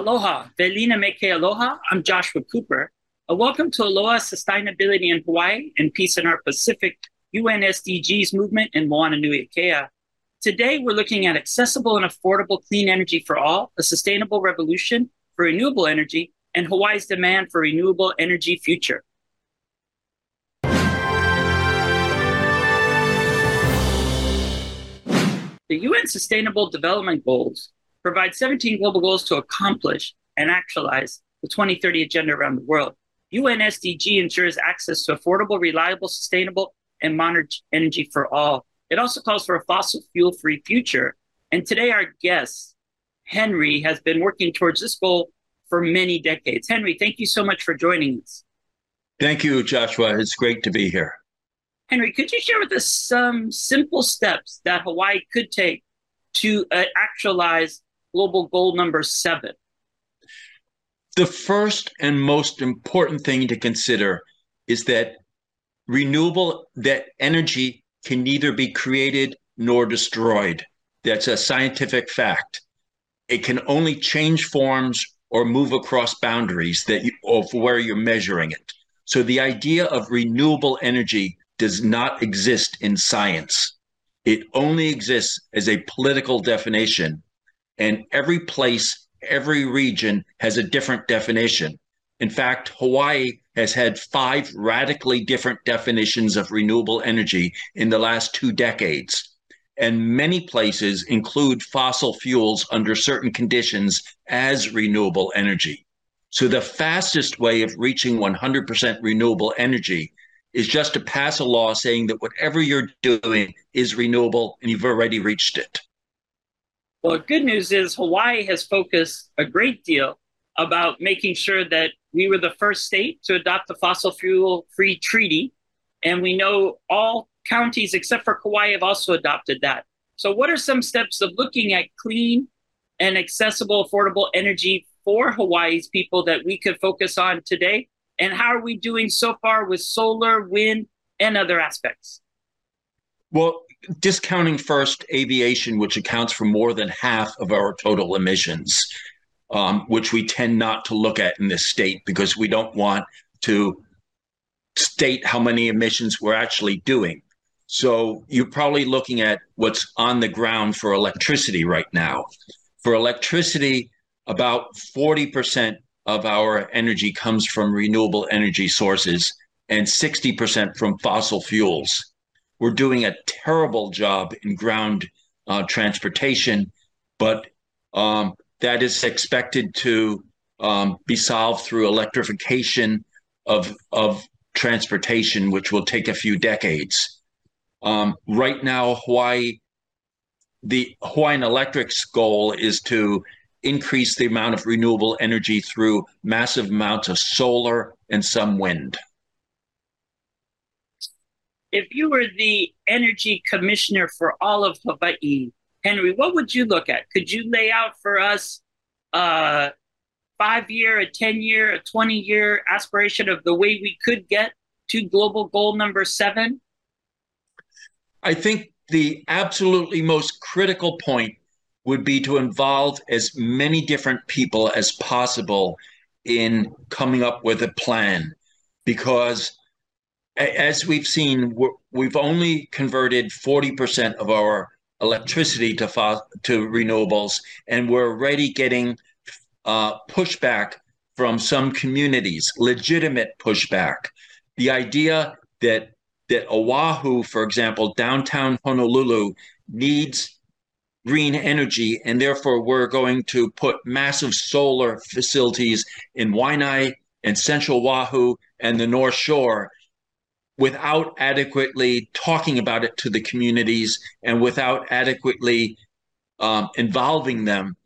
Aloha, Welina me ke Aloha. I'm Joshua Cooper. Uh, welcome to Aloha Sustainability in Hawaii and Peace in our Pacific UN SDGs movement in Moana Nui Akea. Today, we're looking at accessible and affordable clean energy for all, a sustainable revolution for renewable energy, and Hawaii's demand for renewable energy future. The UN Sustainable Development Goals provide 17 global goals to accomplish and actualize the 2030 agenda around the world. UN SDG ensures access to affordable, reliable, sustainable, and modern energy for all. It also calls for a fossil fuel free future. And today, our guest, Henry, has been working towards this goal for many decades. Henry, thank you so much for joining us. Thank you, Joshua. It's great to be here. Henry, could you share with us some simple steps that Hawaii could take to uh, actualize global goal number seven? The first and most important thing to consider is that renewable that energy can neither be created nor destroyed. That's a scientific fact. It can only change forms or move across boundaries that you, of where you're measuring it. So the idea of renewable energy does not exist in science. It only exists as a political definition. And every place, every region has a different definition. In fact, Hawaii has had five radically different definitions of renewable energy in the last two decades. And many places include fossil fuels under certain conditions as renewable energy. So, the fastest way of reaching 100% renewable energy is just to pass a law saying that whatever you're doing is renewable and you've already reached it. Well, good news is Hawaii has focused a great deal about making sure that we were the first state to adopt the fossil fuel free treaty. And we know all counties except for Kauai have also adopted that. So, what are some steps of looking at clean and accessible, affordable energy for Hawaii's people that we could focus on today and how are we doing so far with solar, wind, and other aspects? Well, discounting first aviation, which accounts for more than half of our total emissions, um, which we tend not to look at in this state because we don't want to state how many emissions we're actually doing. So you're probably looking at what's on the ground for electricity right now. For electricity, about 40% of our energy comes from renewable energy sources and 60% from fossil fuels. We're doing a terrible job in ground uh, transportation, but um, that is expected to um, be solved through electrification of, of transportation, which will take a few decades. Um, right now, Hawaii, the Hawaiian Electric's goal is to increase the amount of renewable energy through massive amounts of solar and some wind. If you were the energy commissioner for all of Hawaii, Henry, what would you look at? Could you lay out for us uh, a five year, a 10 year, a 20 year aspiration of the way we could get to global goal number seven? I think the absolutely most critical point would be to involve as many different people as possible in coming up with a plan because as we've seen we've only converted 40% of our electricity to to renewables and we're already getting uh, pushback from some communities legitimate pushback. The idea that that oahu for example downtown honolulu needs green energy, and therefore we're going to put massive solar facilities in Waianae and Central Oahu and the North Shore without adequately talking about it to the communities and without adequately um, involving them.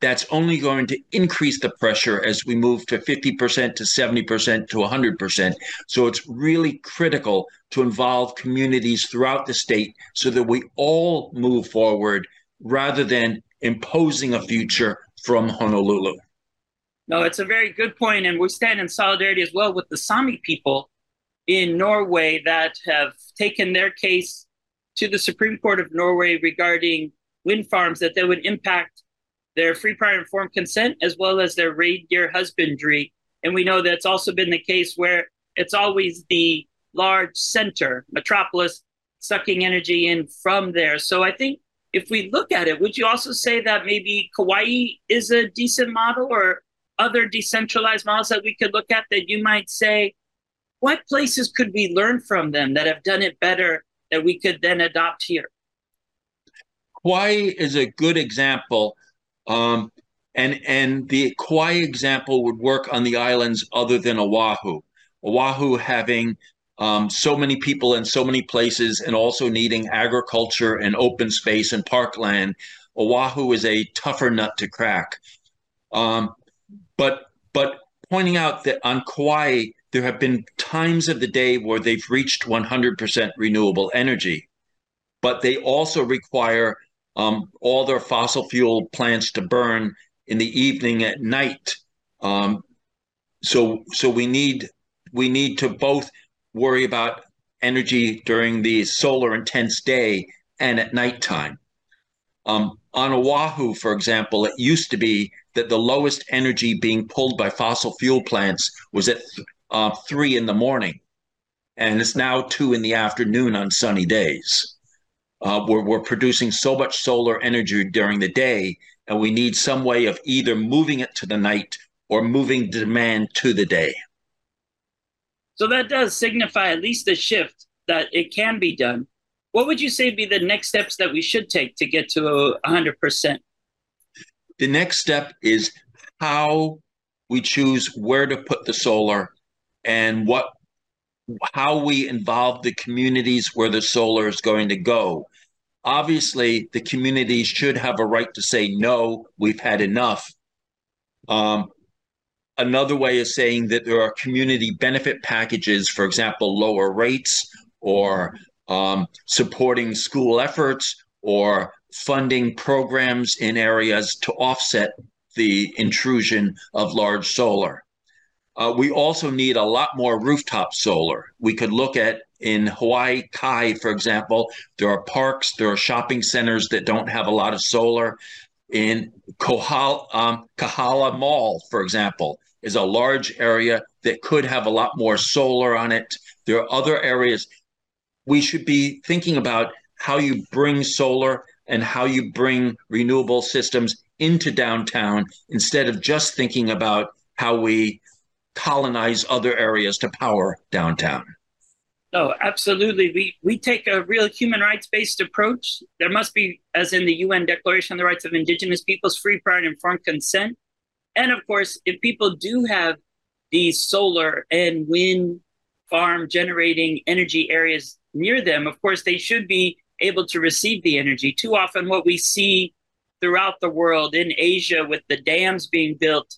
That's only going to increase the pressure as we move to 50% to 70% to 100%. So it's really critical to involve communities throughout the state so that we all move forward rather than imposing a future from Honolulu. No, it's a very good point, and we stand in solidarity as well with the Sami people in Norway that have taken their case to the Supreme Court of Norway regarding wind farms that they would impact their free prior informed consent as well as their reindeer husbandry. And we know that's also been the case where it's always the large center, metropolis, sucking energy in from there. So I think if we look at it, would you also say that maybe Kauai is a decent model or other decentralized models that we could look at that you might say, what places could we learn from them that have done it better that we could then adopt here? Kauai is a good example. Um, and, and the Kauai example would work on the islands other than Oahu. Oahu having um, so many people in so many places and also needing agriculture and open space and parkland. Oahu is a tougher nut to crack. Um, but but pointing out that on Kauai, there have been times of the day where they've reached 100% renewable energy, but they also require um, all their fossil fuel plants to burn in the evening at night. Um, so so we need we need to both worry about energy during the solar intense day and at nighttime. Um, on Oahu, for example, it used to be that the lowest energy being pulled by fossil fuel plants was at uh, three in the morning, and it's now two in the afternoon on sunny days. Uh, we're, we're producing so much solar energy during the day, and we need some way of either moving it to the night or moving demand to the day. So that does signify at least a shift that it can be done. What would you say be the next steps that we should take to get to 100%? The next step is how we choose where to put the solar and what how we involve the communities where the solar is going to go. Obviously, the communities should have a right to say no, we've had enough. Um, Another way is saying that there are community benefit packages, for example, lower rates or um, supporting school efforts or funding programs in areas to offset the intrusion of large solar. Uh, we also need a lot more rooftop solar. We could look at in Hawaii Kai, for example, there are parks, there are shopping centers that don't have a lot of solar. In um, Kahala Mall, for example, is a large area that could have a lot more solar on it. There are other areas. We should be thinking about how you bring solar and how you bring renewable systems into downtown instead of just thinking about how we colonize other areas to power downtown. No, absolutely. We we take a real human rights based approach. There must be, as in the UN Declaration on the Rights of Indigenous Peoples, free, prior, and informed consent. And of course, if people do have these solar and wind farm generating energy areas near them, of course, they should be able to receive the energy. Too often, what we see throughout the world in Asia with the dams being built,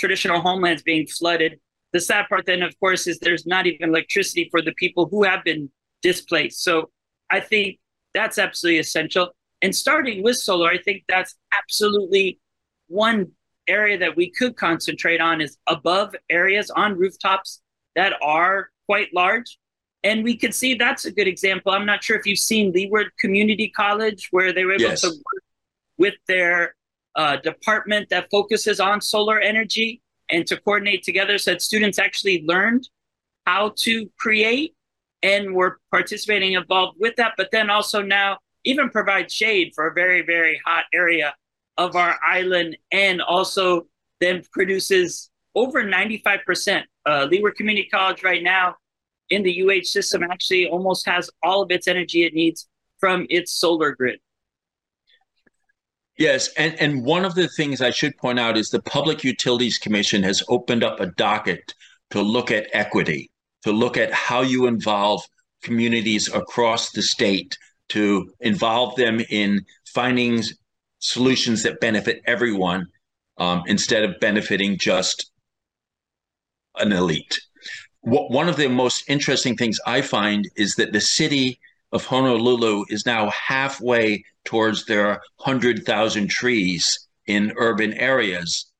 traditional homelands being flooded. The sad part, then, of course, is there's not even electricity for the people who have been displaced. So I think that's absolutely essential. And starting with solar, I think that's absolutely one area that we could concentrate on is above areas on rooftops that are quite large. And we could see that's a good example. I'm not sure if you've seen Leeward Community College, where they were able yes. to work with their uh, department that focuses on solar energy and to coordinate together so that students actually learned how to create and were participating involved with that. But then also now even provide shade for a very, very hot area of our island and also then produces over 95%. Uh, Leeward Community College right now in the UH system actually almost has all of its energy it needs from its solar grid. Yes, and, and one of the things I should point out is the Public Utilities Commission has opened up a docket to look at equity, to look at how you involve communities across the state, to involve them in finding solutions that benefit everyone um, instead of benefiting just an elite. What, one of the most interesting things I find is that the city of Honolulu is now halfway towards their 100,000 trees in urban areas,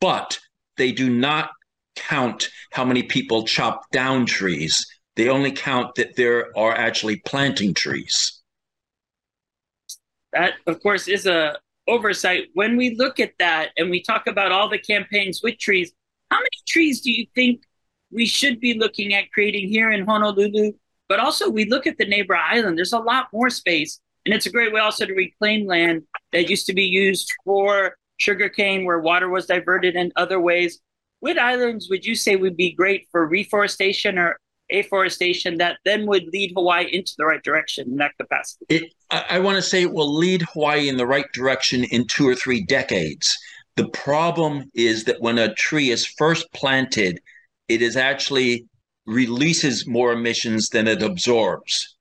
but they do not count how many people chop down trees. They only count that there are actually planting trees that of course is a oversight. When we look at that and we talk about all the campaigns with trees, how many trees do you think we should be looking at creating here in Honolulu? But also, we look at the neighbor island, there's a lot more space. And it's a great way also to reclaim land that used to be used for sugarcane, where water was diverted in other ways. What islands would you say would be great for reforestation or afforestation that then would lead Hawaii into the right direction in that capacity? It, I, I want to say it will lead Hawaii in the right direction in two or three decades. The problem is that when a tree is first planted, it is actually releases more emissions than it absorbs.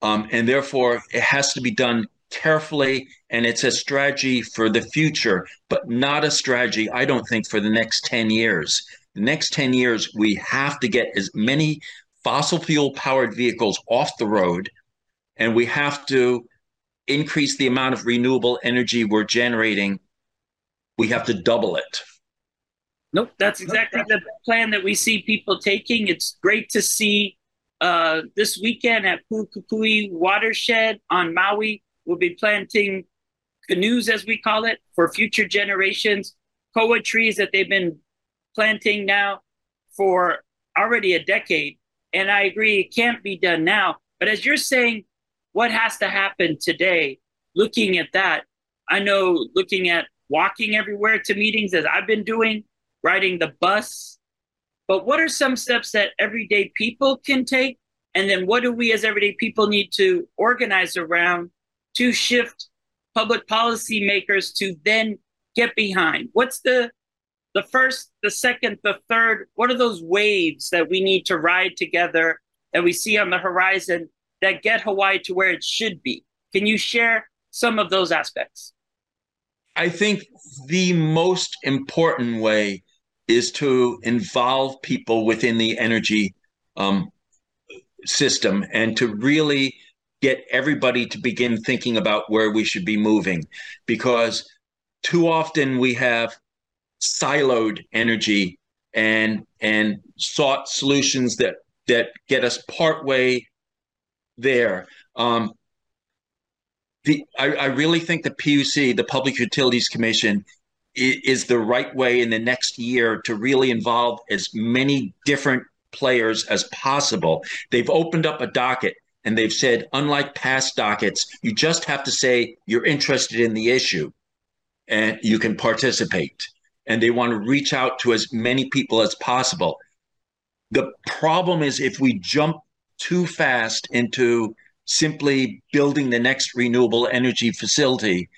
Um, and therefore, it has to be done carefully. And it's a strategy for the future, but not a strategy, I don't think, for the next 10 years. The next 10 years, we have to get as many fossil fuel powered vehicles off the road, and we have to increase the amount of renewable energy we're generating. We have to double it. Nope, that's exactly the plan that we see people taking. It's great to see uh, this weekend at Pu'ukukui Watershed on Maui. We'll be planting canoes, as we call it, for future generations. Koa trees that they've been planting now for already a decade. And I agree, it can't be done now. But as you're saying, what has to happen today, looking at that, I know looking at walking everywhere to meetings as I've been doing, riding the bus. But what are some steps that everyday people can take? And then what do we as everyday people need to organize around to shift public policy makers to then get behind? What's the the first, the second, the third? What are those waves that we need to ride together that we see on the horizon that get Hawaii to where it should be? Can you share some of those aspects? I think the most important way is to involve people within the energy um, system and to really get everybody to begin thinking about where we should be moving. Because too often we have siloed energy and and sought solutions that that get us partway there. Um, the I, I really think the PUC, the Public Utilities Commission, is the right way in the next year to really involve as many different players as possible. They've opened up a docket and they've said, unlike past dockets, you just have to say you're interested in the issue and you can participate. And they want to reach out to as many people as possible. The problem is if we jump too fast into simply building the next renewable energy facility,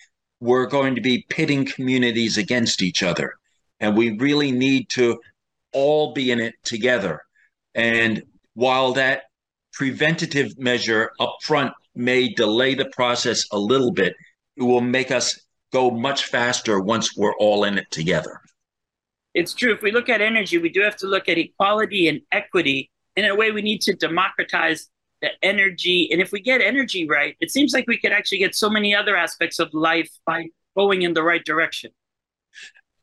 we're going to be pitting communities against each other. And we really need to all be in it together. And while that preventative measure up front may delay the process a little bit, it will make us go much faster once we're all in it together. It's true. If we look at energy, we do have to look at equality and equity. In a way, we need to democratize the energy. And if we get energy right, it seems like we could actually get so many other aspects of life by going in the right direction.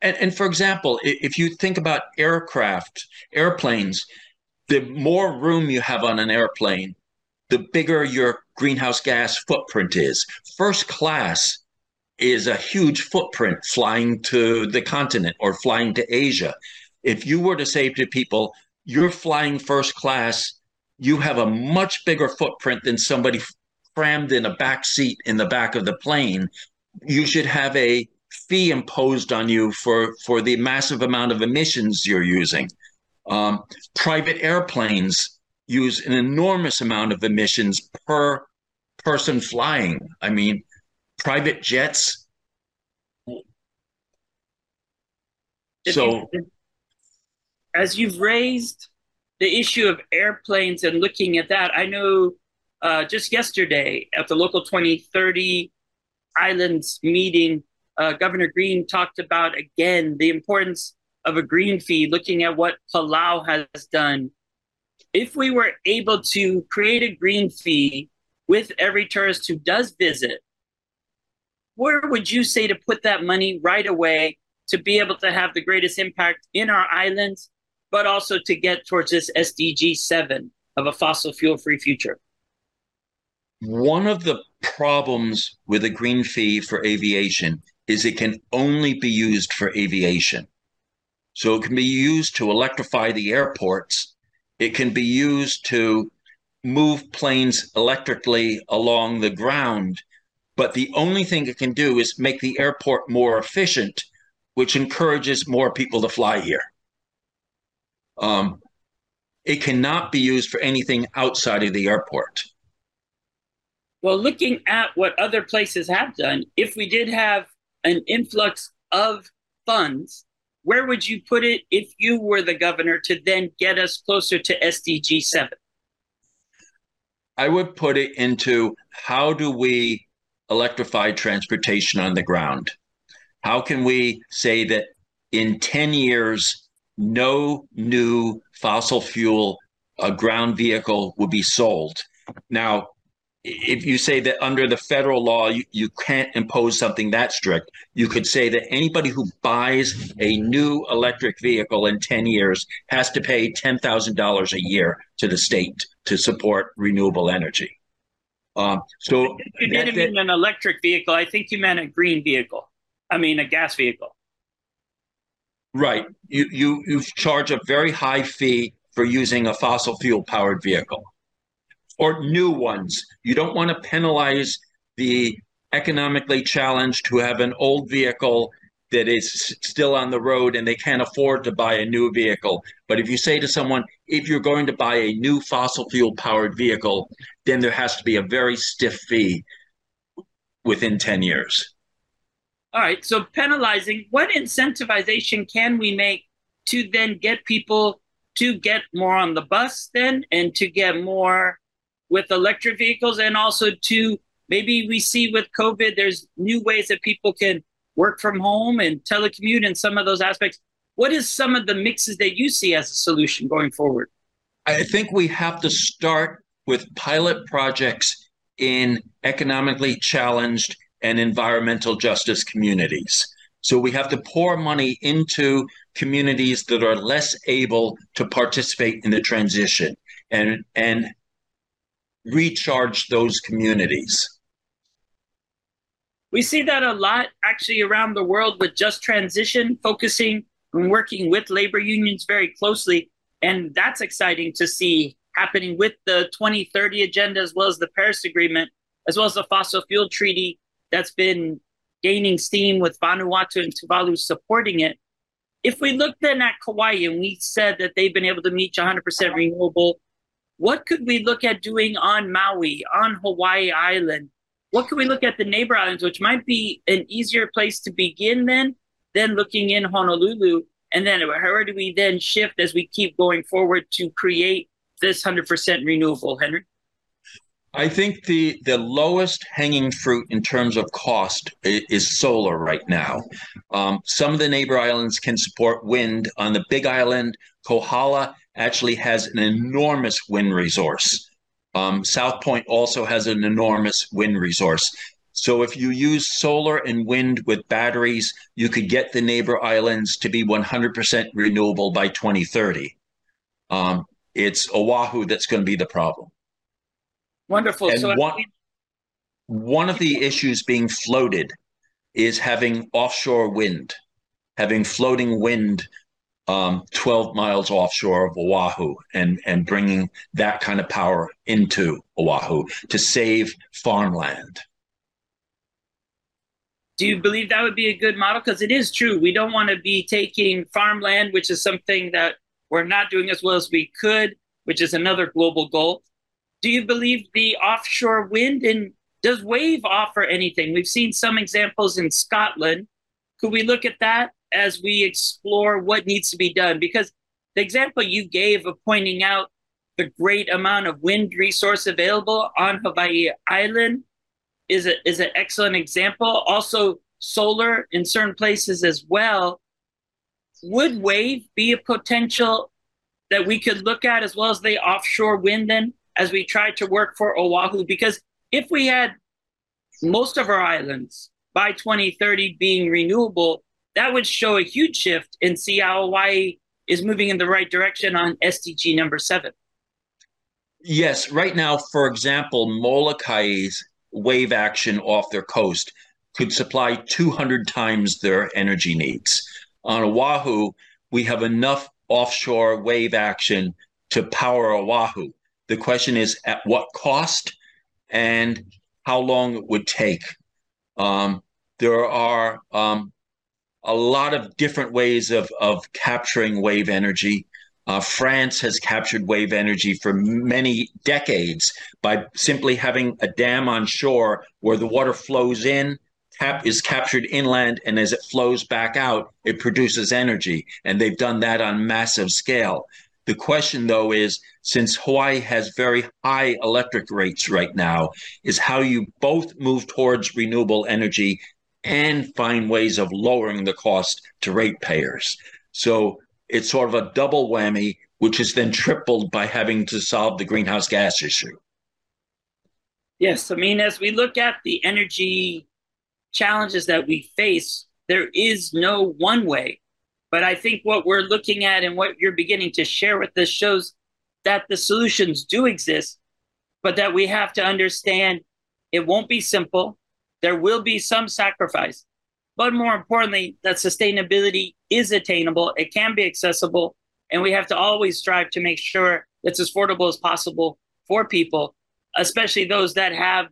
And, and for example, if you think about aircraft, airplanes, the more room you have on an airplane, the bigger your greenhouse gas footprint is. First class is a huge footprint flying to the continent or flying to Asia. If you were to say to people, you're flying first class you have a much bigger footprint than somebody crammed in a back seat in the back of the plane. You should have a fee imposed on you for for the massive amount of emissions you're using. Um, private airplanes use an enormous amount of emissions per person flying. I mean, private jets. So, as you've raised the issue of airplanes and looking at that, I know uh, just yesterday at the local 2030 islands meeting, uh, Governor Green talked about again the importance of a green fee, looking at what Palau has done. If we were able to create a green fee with every tourist who does visit, where would you say to put that money right away to be able to have the greatest impact in our islands but also to get towards this SDG 7 of a fossil fuel free future? One of the problems with a green fee for aviation is it can only be used for aviation. So it can be used to electrify the airports. It can be used to move planes electrically along the ground. But the only thing it can do is make the airport more efficient, which encourages more people to fly here. Um, it cannot be used for anything outside of the airport. Well, looking at what other places have done, if we did have an influx of funds, where would you put it if you were the governor to then get us closer to SDG 7? I would put it into how do we electrify transportation on the ground? How can we say that in 10 years, no new fossil fuel uh, ground vehicle will be sold? Now, if you say that under the federal law you, you can't impose something that strict, you could say that anybody who buys a new electric vehicle in 10 years has to pay $10,000 a year to the state to support renewable energy. Um, so you didn't that, mean an electric vehicle. I think you meant a green vehicle. I mean a gas vehicle. Right. You you you charge a very high fee for using a fossil fuel powered vehicle or new ones. You don't want to penalize the economically challenged who have an old vehicle that is still on the road and they can't afford to buy a new vehicle. But if you say to someone, if you're going to buy a new fossil fuel powered vehicle, then there has to be a very stiff fee within 10 years. All right. So penalizing, what incentivization can we make to then get people to get more on the bus then and to get more with electric vehicles and also to maybe we see with COVID, there's new ways that people can work from home and telecommute and some of those aspects. What is some of the mixes that you see as a solution going forward? I think we have to start with pilot projects in economically challenged and environmental justice communities. So we have to pour money into communities that are less able to participate in the transition and and recharge those communities. We see that a lot actually around the world with just transition, focusing and working with labor unions very closely. And that's exciting to see happening with the 2030 agenda as well as the Paris Agreement, as well as the fossil fuel treaty that's been gaining steam with Vanuatu and Tuvalu supporting it. If we look then at Kauai and we said that they've been able to meet 100% renewable what could we look at doing on Maui, on Hawaii Island? What could we look at the neighbor islands, which might be an easier place to begin then, than looking in Honolulu? And then where do we then shift as we keep going forward to create this 100% renewable, Henry? I think the the lowest hanging fruit in terms of cost is, solar right now. Um, some of the neighbor islands can support wind. On the Big Island, Kohala actually has an enormous wind resource. Um, South Point also has an enormous wind resource. So if you use solar and wind with batteries, you could get the neighbor islands to be 100% renewable by 2030. Um, it's Oahu that's going to be the problem. Wonderful. And so one, one of the issues being floated is having offshore wind, having floating wind um, 12 miles offshore of Oahu and, and bringing that kind of power into Oahu to save farmland. Do you believe that would be a good model? Because it is true. We don't want to be taking farmland, which is something that we're not doing as well as we could, which is another global goal. Do you believe the offshore wind and does Wave offer anything? We've seen some examples in Scotland. Could we look at that as we explore what needs to be done. Because the example you gave of pointing out the great amount of wind resource available on Hawaii Island is a, is an excellent example. Also, solar in certain places as well. Would wave be a potential that we could look at as well as the offshore wind then as we try to work for Oahu? Because if we had most of our islands by 2030 being renewable, that would show a huge shift and see how Hawaii is moving in the right direction on SDG number seven. Yes, right now, for example, Molokai's wave action off their coast could supply 200 times their energy needs. On Oahu, we have enough offshore wave action to power Oahu. The question is at what cost and how long it would take. Um, there are um, a lot of different ways of, of capturing wave energy. Uh, France has captured wave energy for many decades by simply having a dam on shore where the water flows in cap- is captured inland, and as it flows back out, it produces energy. And they've done that on massive scale. The question, though, is since Hawaii has very high electric rates right now, is how you both move towards renewable energy and find ways of lowering the cost to ratepayers. So it's sort of a double whammy, which is then tripled by having to solve the greenhouse gas issue. Yes, I mean, as we look at the energy challenges that we face, there is no one way. But I think what we're looking at and what you're beginning to share with us shows that the solutions do exist, but that we have to understand it won't be simple. There will be some sacrifice. But more importantly, that sustainability is attainable, it can be accessible, and we have to always strive to make sure it's as affordable as possible for people, especially those that have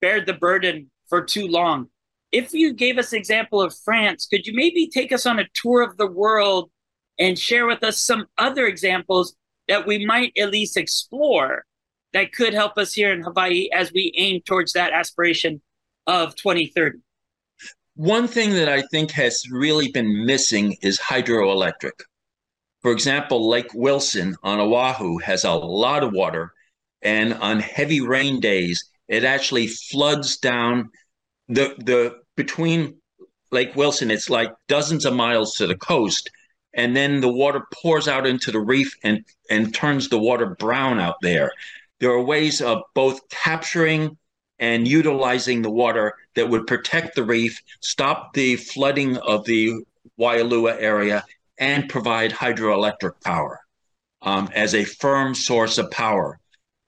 bared the burden for too long if you gave us example of France, could you maybe take us on a tour of the world and share with us some other examples that we might at least explore that could help us here in Hawaii as we aim towards that aspiration of 2030? One thing that I think has really been missing is hydroelectric. For example, Lake Wilson on Oahu has a lot of water, and on heavy rain days, it actually floods down the the between Lake Wilson, it's like dozens of miles to the coast, and then the water pours out into the reef and and turns the water brown out there. There are ways of both capturing and utilizing the water that would protect the reef, stop the flooding of the Waialua area, and provide hydroelectric power um, as a firm source of power.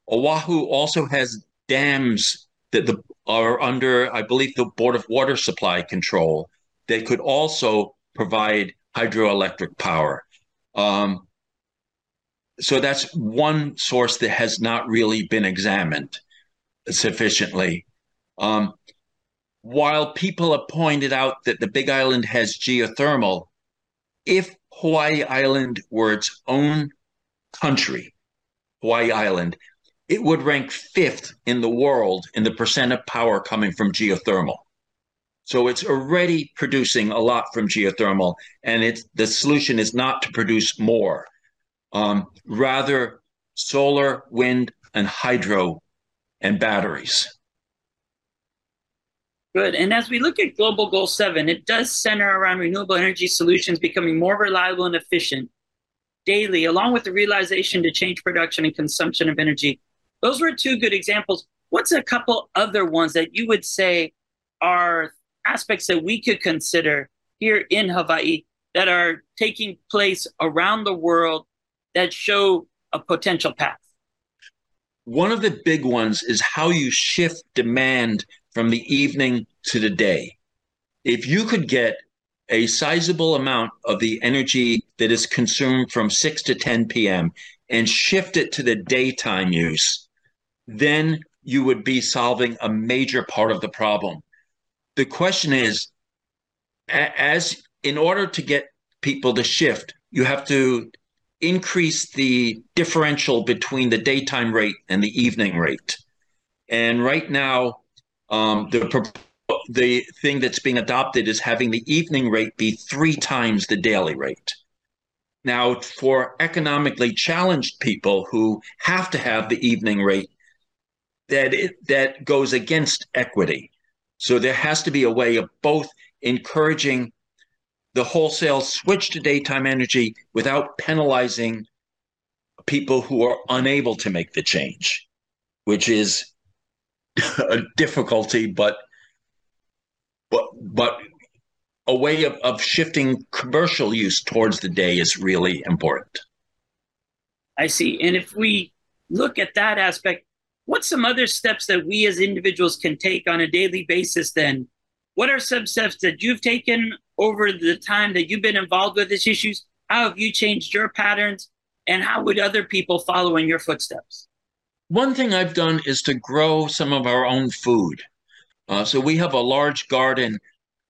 Oahu also has dams that the are under, I believe, the Board of Water Supply control. They could also provide hydroelectric power. Um, so that's one source that has not really been examined sufficiently. Um, while people have pointed out that the Big Island has geothermal, if Hawaii Island were its own country, Hawaii Island, it would rank fifth in the world in the percent of power coming from geothermal. So it's already producing a lot from geothermal, and it's the solution is not to produce more, um, rather solar, wind, and hydro, and batteries. Good. And as we look at Global Goal 7, it does center around renewable energy solutions becoming more reliable and efficient daily, along with the realization to change production and consumption of energy those were two good examples. What's a couple other ones that you would say are aspects that we could consider here in Hawaii that are taking place around the world that show a potential path? One of the big ones is how you shift demand from the evening to the day. If you could get a sizable amount of the energy that is consumed from 6 to 10 p.m. and shift it to the daytime use, then you would be solving a major part of the problem. The question is, as in order to get people to shift, you have to increase the differential between the daytime rate and the evening rate. And right now, um, the the thing that's being adopted is having the evening rate be three times the daily rate. Now, for economically challenged people who have to have the evening rate, that it, that goes against equity. So there has to be a way of both encouraging the wholesale switch to daytime energy without penalizing people who are unable to make the change, which is a difficulty, but but but a way of, of shifting commercial use towards the day is really important. I see. And if we look at that aspect, what's some other steps that we as individuals can take on a daily basis then what are some steps that you've taken over the time that you've been involved with these issues? How have you changed your patterns? And how would other people follow in your footsteps? One thing I've done is to grow some of our own food. Uh, so we have a large garden.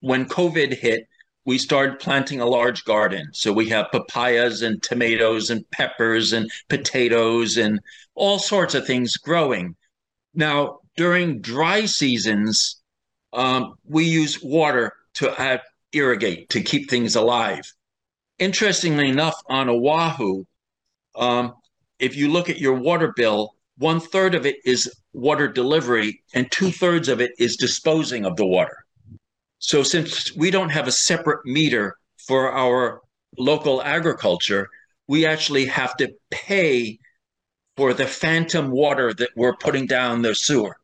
When COVID hit, we started planting a large garden. So we have papayas and tomatoes and peppers and potatoes and all sorts of things growing. Now, during dry seasons, um, we use water to add, irrigate to keep things alive. Interestingly enough, on Oahu, um, if you look at your water bill, one third of it is water delivery and two thirds of it is disposing of the water. So since we don't have a separate meter for our local agriculture, we actually have to pay for the phantom water that we're putting down the sewer.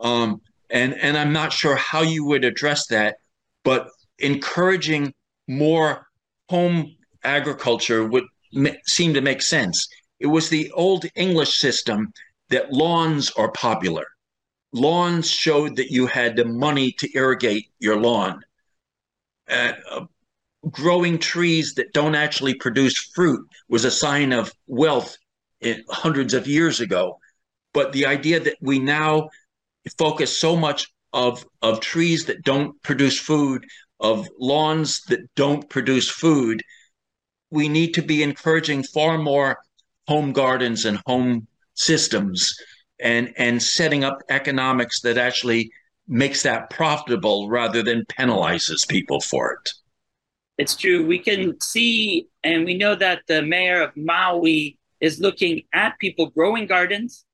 Um, and and I'm not sure how you would address that, but encouraging more home agriculture would seem to make sense. It was the old English system that lawns are popular lawns showed that you had the money to irrigate your lawn. Uh, growing trees that don't actually produce fruit was a sign of wealth in, hundreds of years ago. But the idea that we now focus so much of, of trees that don't produce food, of lawns that don't produce food, we need to be encouraging far more home gardens and home systems and and setting up economics that actually makes that profitable rather than penalizes people for it. It's true. We can see and we know that the mayor of Maui is looking at people growing gardens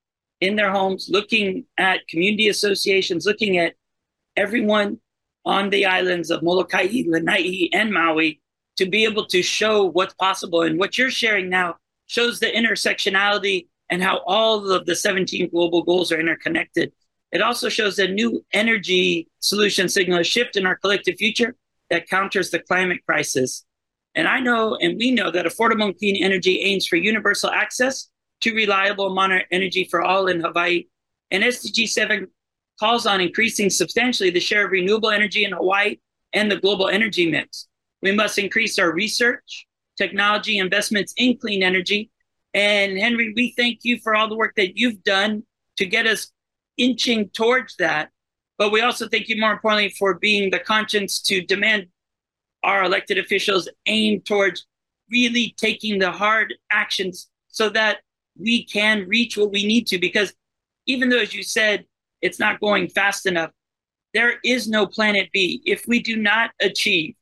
in their homes, looking at community associations, looking at everyone on the islands of Molokai, Lanai, and Maui to be able to show what's possible. And what you're sharing now shows the intersectionality and how all of the 17 global goals are interconnected. It also shows a new energy solution signal a shift in our collective future that counters the climate crisis. And I know, and we know, that affordable and clean energy aims for universal access to reliable modern energy for all in Hawaii. And SDG 7 calls on increasing substantially the share of renewable energy in Hawaii and the global energy mix. We must increase our research, technology investments in clean energy and Henry, we thank you for all the work that you've done to get us inching towards that. But we also thank you more importantly for being the conscience to demand our elected officials aim towards really taking the hard actions so that we can reach what we need to. Because even though, as you said, it's not going fast enough, there is no planet B. If we do not achieve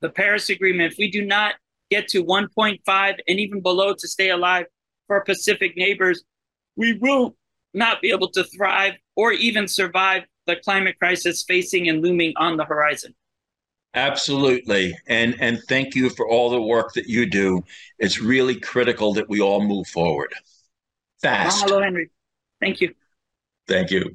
the Paris Agreement, if we do not get to 1.5 and even below to stay alive for our Pacific neighbors, we will not be able to thrive or even survive the climate crisis facing and looming on the horizon. Absolutely. And and thank you for all the work that you do. It's really critical that we all move forward. Fast. Hello, Henry. Thank you. Thank you.